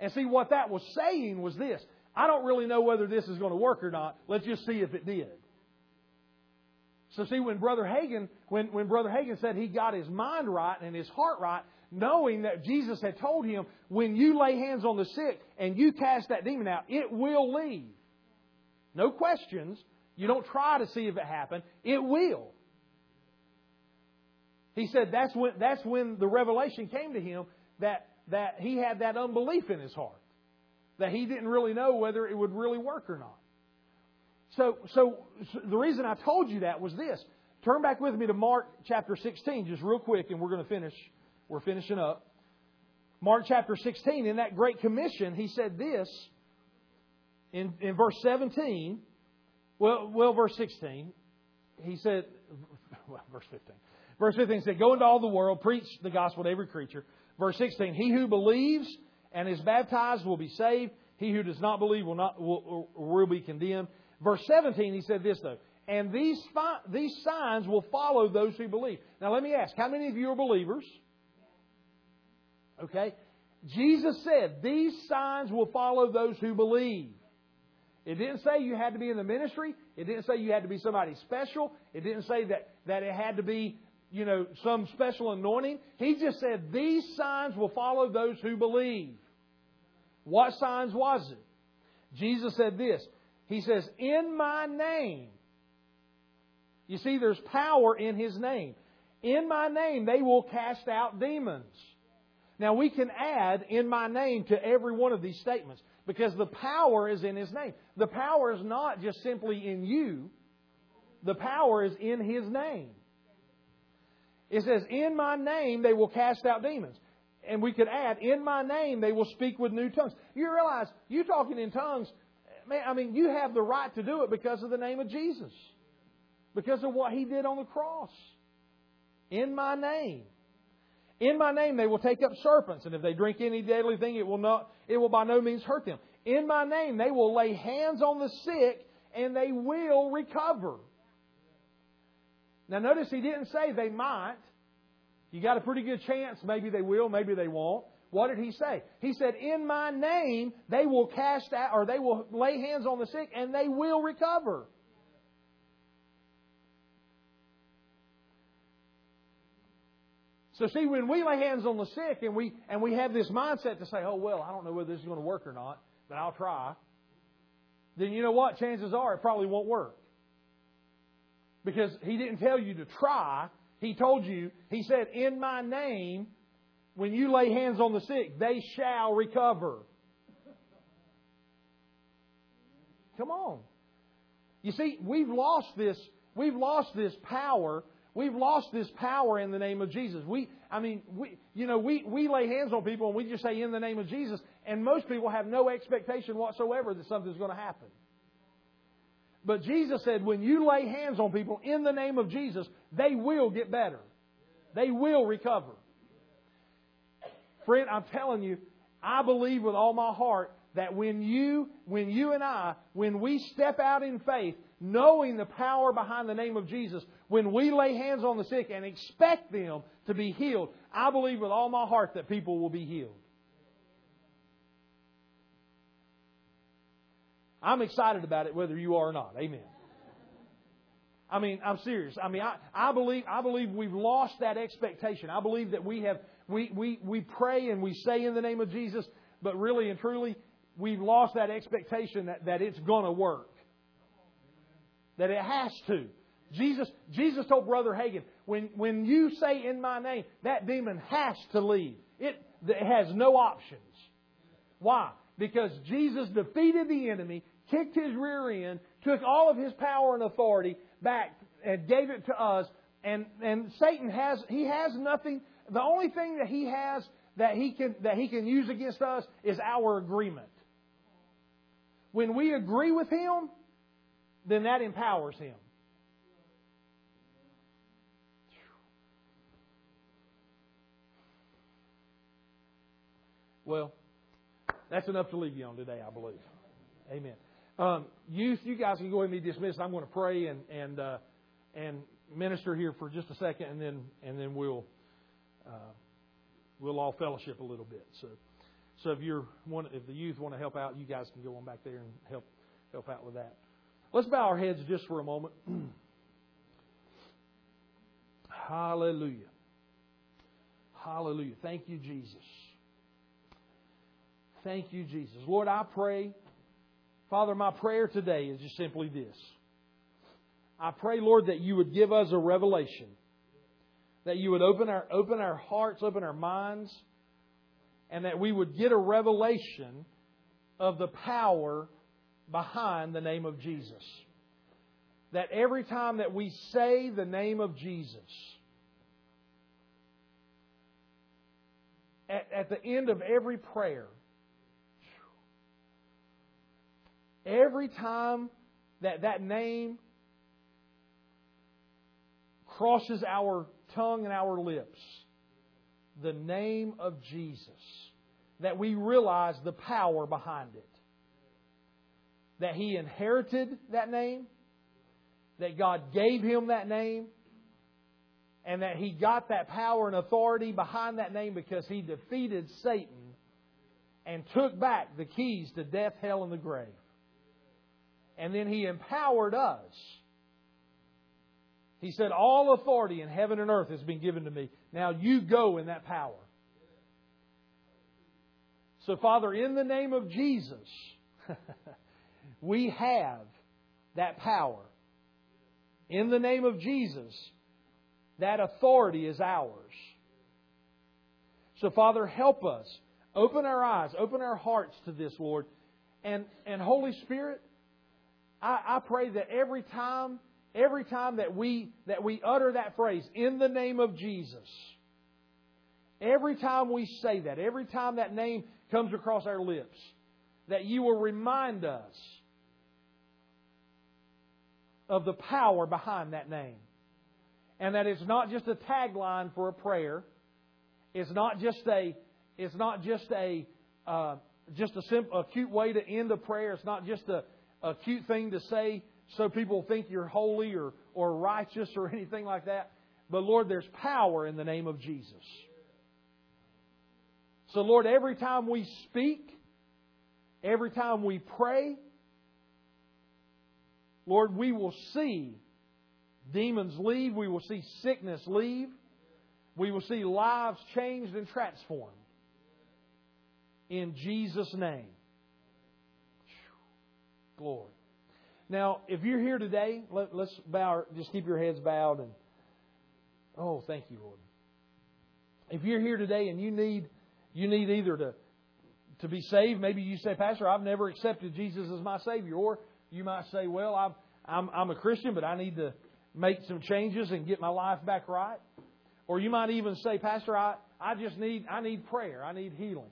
And see, what that was saying was this I don't really know whether this is going to work or not. Let's just see if it did. So see, when Brother Hagin, when, when Brother Hagin said he got his mind right and his heart right, knowing that Jesus had told him, when you lay hands on the sick and you cast that demon out, it will leave. No questions. You don't try to see if it happened. It will. He said that's when, that's when the revelation came to him that, that he had that unbelief in his heart. That he didn't really know whether it would really work or not. So, so, so the reason I told you that was this. Turn back with me to Mark chapter 16, just real quick, and we're going to finish. We're finishing up. Mark chapter 16, in that Great Commission, he said this in, in verse 17. Well, well, verse 16. He said, well, verse 15. Verse 15 said, Go into all the world, preach the gospel to every creature. Verse 16, He who believes and is baptized will be saved. He who does not believe will, not, will, will be condemned. Verse 17, he said this though, and these, these signs will follow those who believe. Now let me ask, how many of you are believers? Okay. Jesus said, these signs will follow those who believe. It didn't say you had to be in the ministry. It didn't say you had to be somebody special. It didn't say that, that it had to be, you know, some special anointing. He just said, these signs will follow those who believe. What signs was it? Jesus said this he says, In my name. You see, there's power in His name. In my name, they will cast out demons. Now, we can add in my name to every one of these statements because the power is in His name. The power is not just simply in you, the power is in His name. It says, In my name, they will cast out demons. And we could add, In my name, they will speak with new tongues. You realize, you talking in tongues, man, I mean, you have the right to do it because of the name of Jesus. Because of what He did on the cross. In my name. In my name they will take up serpents, and if they drink any deadly thing, it will not it will by no means hurt them. In my name they will lay hands on the sick and they will recover. Now notice he didn't say they might. You got a pretty good chance maybe they will, maybe they won't. What did he say? He said, In my name, they will cast out, or they will lay hands on the sick, and they will recover. So see, when we lay hands on the sick and we and we have this mindset to say, "Oh well, I don't know whether this is going to work or not, but I'll try." then you know what? Chances are it probably won't work. Because He didn't tell you to try. He told you, He said, In my name, when you lay hands on the sick, they shall recover. Come on. You see, we've lost this, we've lost this power. We've lost this power in the name of Jesus. We, I mean, we, you know, we, we lay hands on people and we just say in the name of Jesus, and most people have no expectation whatsoever that something's going to happen. But Jesus said, when you lay hands on people in the name of Jesus, they will get better. They will recover. Friend, I'm telling you, I believe with all my heart that when you, when you and I, when we step out in faith, knowing the power behind the name of Jesus, when we lay hands on the sick and expect them to be healed, I believe with all my heart that people will be healed. I'm excited about it whether you are or not. Amen. I mean, I'm serious. I mean, I, I believe I believe we've lost that expectation. I believe that we have we, we, we pray and we say in the name of Jesus, but really and truly, we've lost that expectation that, that it's going to work. That it has to. Jesus, Jesus told Brother Hagin, when, when you say in my name, that demon has to leave. It, it has no options. Why? Because Jesus defeated the enemy, kicked his rear end, took all of his power and authority back and gave it to us. And, and Satan has, he has nothing the only thing that he has that he can that he can use against us is our agreement. When we agree with him, then that empowers him. Well, that's enough to leave you on today, I believe. Amen. Um, youth, you guys can go ahead and be dismissed. I'm going to pray and and uh, and minister here for just a second, and then and then we'll uh, we'll all fellowship a little bit. So, so if you're one, if the youth want to help out, you guys can go on back there and help help out with that. Let's bow our heads just for a moment. Hallelujah. Hallelujah. Thank you, Jesus. Thank you, Jesus. Lord, I pray, Father, my prayer today is just simply this. I pray, Lord, that you would give us a revelation that you would open our, open our hearts, open our minds, and that we would get a revelation of the power behind the name of Jesus. That every time that we say the name of Jesus, at, at the end of every prayer, every time that that name crosses our tongue and our lips the name of Jesus, that we realize the power behind it. That he inherited that name, that God gave him that name, and that he got that power and authority behind that name because he defeated Satan and took back the keys to death, hell, and the grave. And then he empowered us he said, All authority in heaven and earth has been given to me. Now you go in that power. So, Father, in the name of Jesus, we have that power. In the name of Jesus, that authority is ours. So, Father, help us. Open our eyes, open our hearts to this, Lord. And, and Holy Spirit, I, I pray that every time every time that we, that we utter that phrase, in the name of Jesus, every time we say that, every time that name comes across our lips, that you will remind us of the power behind that name. And that it's not just a tagline for a prayer. It's not just a, it's not just a, uh, just a, simple, a cute way to end a prayer. It's not just a, a cute thing to say so people think you're holy or, or righteous or anything like that. But Lord, there's power in the name of Jesus. So, Lord, every time we speak, every time we pray, Lord, we will see demons leave. We will see sickness leave. We will see lives changed and transformed. In Jesus' name. Glory. Now, if you're here today, let, us bow. Just keep your heads bowed and. Oh, thank you, Lord. If you're here today and you need you need either to to be saved, maybe you say, Pastor, I've never accepted Jesus as my Savior, or you might say, Well, I'm I'm, I'm a Christian, but I need to make some changes and get my life back right. Or you might even say, Pastor, I, I just need I need prayer. I need healing.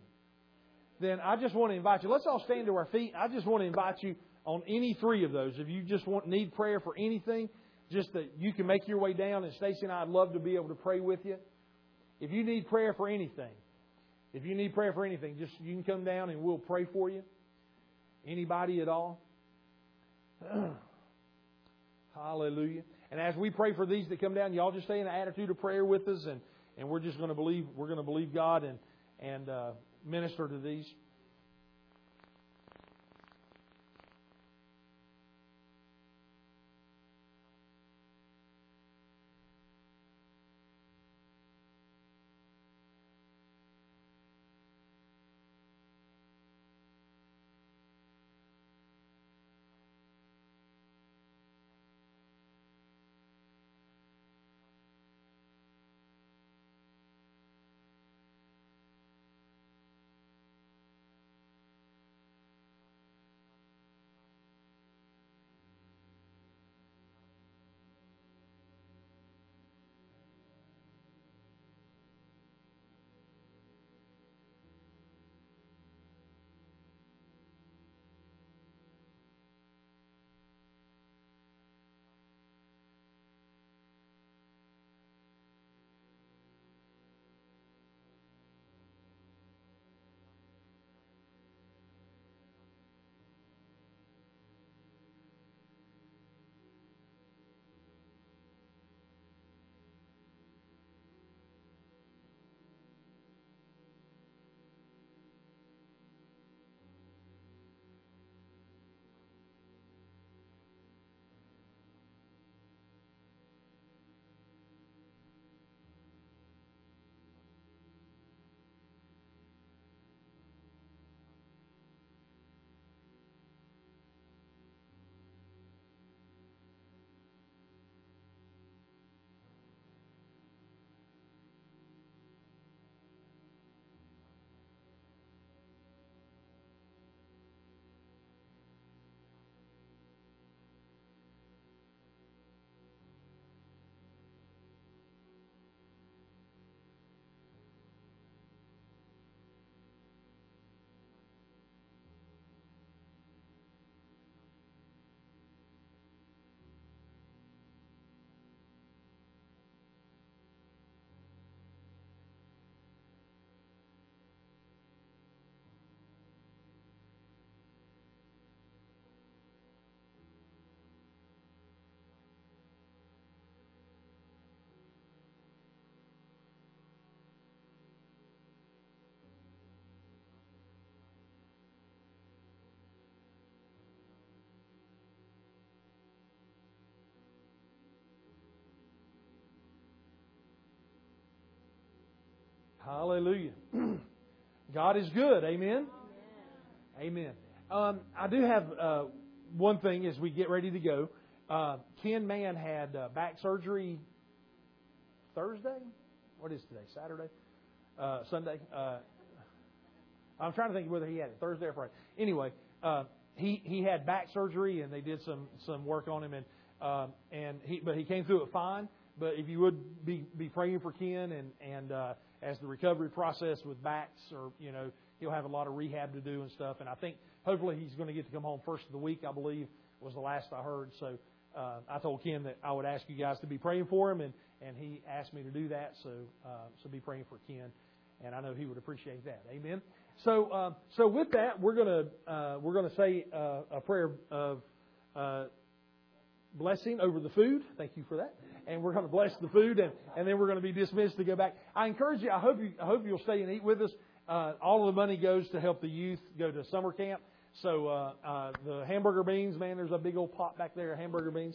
Then I just want to invite you. Let's all stand to our feet. I just want to invite you on any three of those. If you just want need prayer for anything, just that you can make your way down. And Stacy and I'd love to be able to pray with you. If you need prayer for anything, if you need prayer for anything, just you can come down and we'll pray for you. Anybody at all? Hallelujah. And as we pray for these that come down, y'all just stay in an attitude of prayer with us, and, and we're just going to believe we're going to believe God and and uh, minister to these. Hallelujah. God is good. Amen. Amen. Um, I do have uh, one thing as we get ready to go. Uh, Ken Mann had uh, back surgery Thursday. What is today? Saturday? Uh, Sunday? Uh, I'm trying to think whether he had it Thursday or Friday. Anyway, uh, he he had back surgery and they did some some work on him and uh, and he but he came through it fine. But if you would be be praying for Ken and and uh, as the recovery process with backs, or you know, he'll have a lot of rehab to do and stuff. And I think hopefully he's going to get to come home first of the week. I believe was the last I heard. So uh, I told Ken that I would ask you guys to be praying for him, and and he asked me to do that. So uh, so be praying for Ken, and I know he would appreciate that. Amen. So uh, so with that, we're gonna uh, we're gonna say uh, a prayer of uh, blessing over the food. Thank you for that and we're going to bless the food, and, and then we're going to be dismissed to go back. I encourage you. I hope you. I hope you'll stay and eat with us. Uh, all of the money goes to help the youth go to summer camp. So uh, uh, the hamburger beans, man, there's a big old pot back there, of hamburger beans,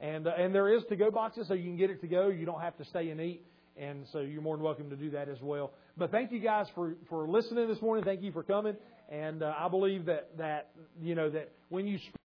and uh, and there is to go boxes, so you can get it to go. You don't have to stay and eat, and so you're more than welcome to do that as well. But thank you guys for for listening this morning. Thank you for coming, And uh, I believe that that you know that when you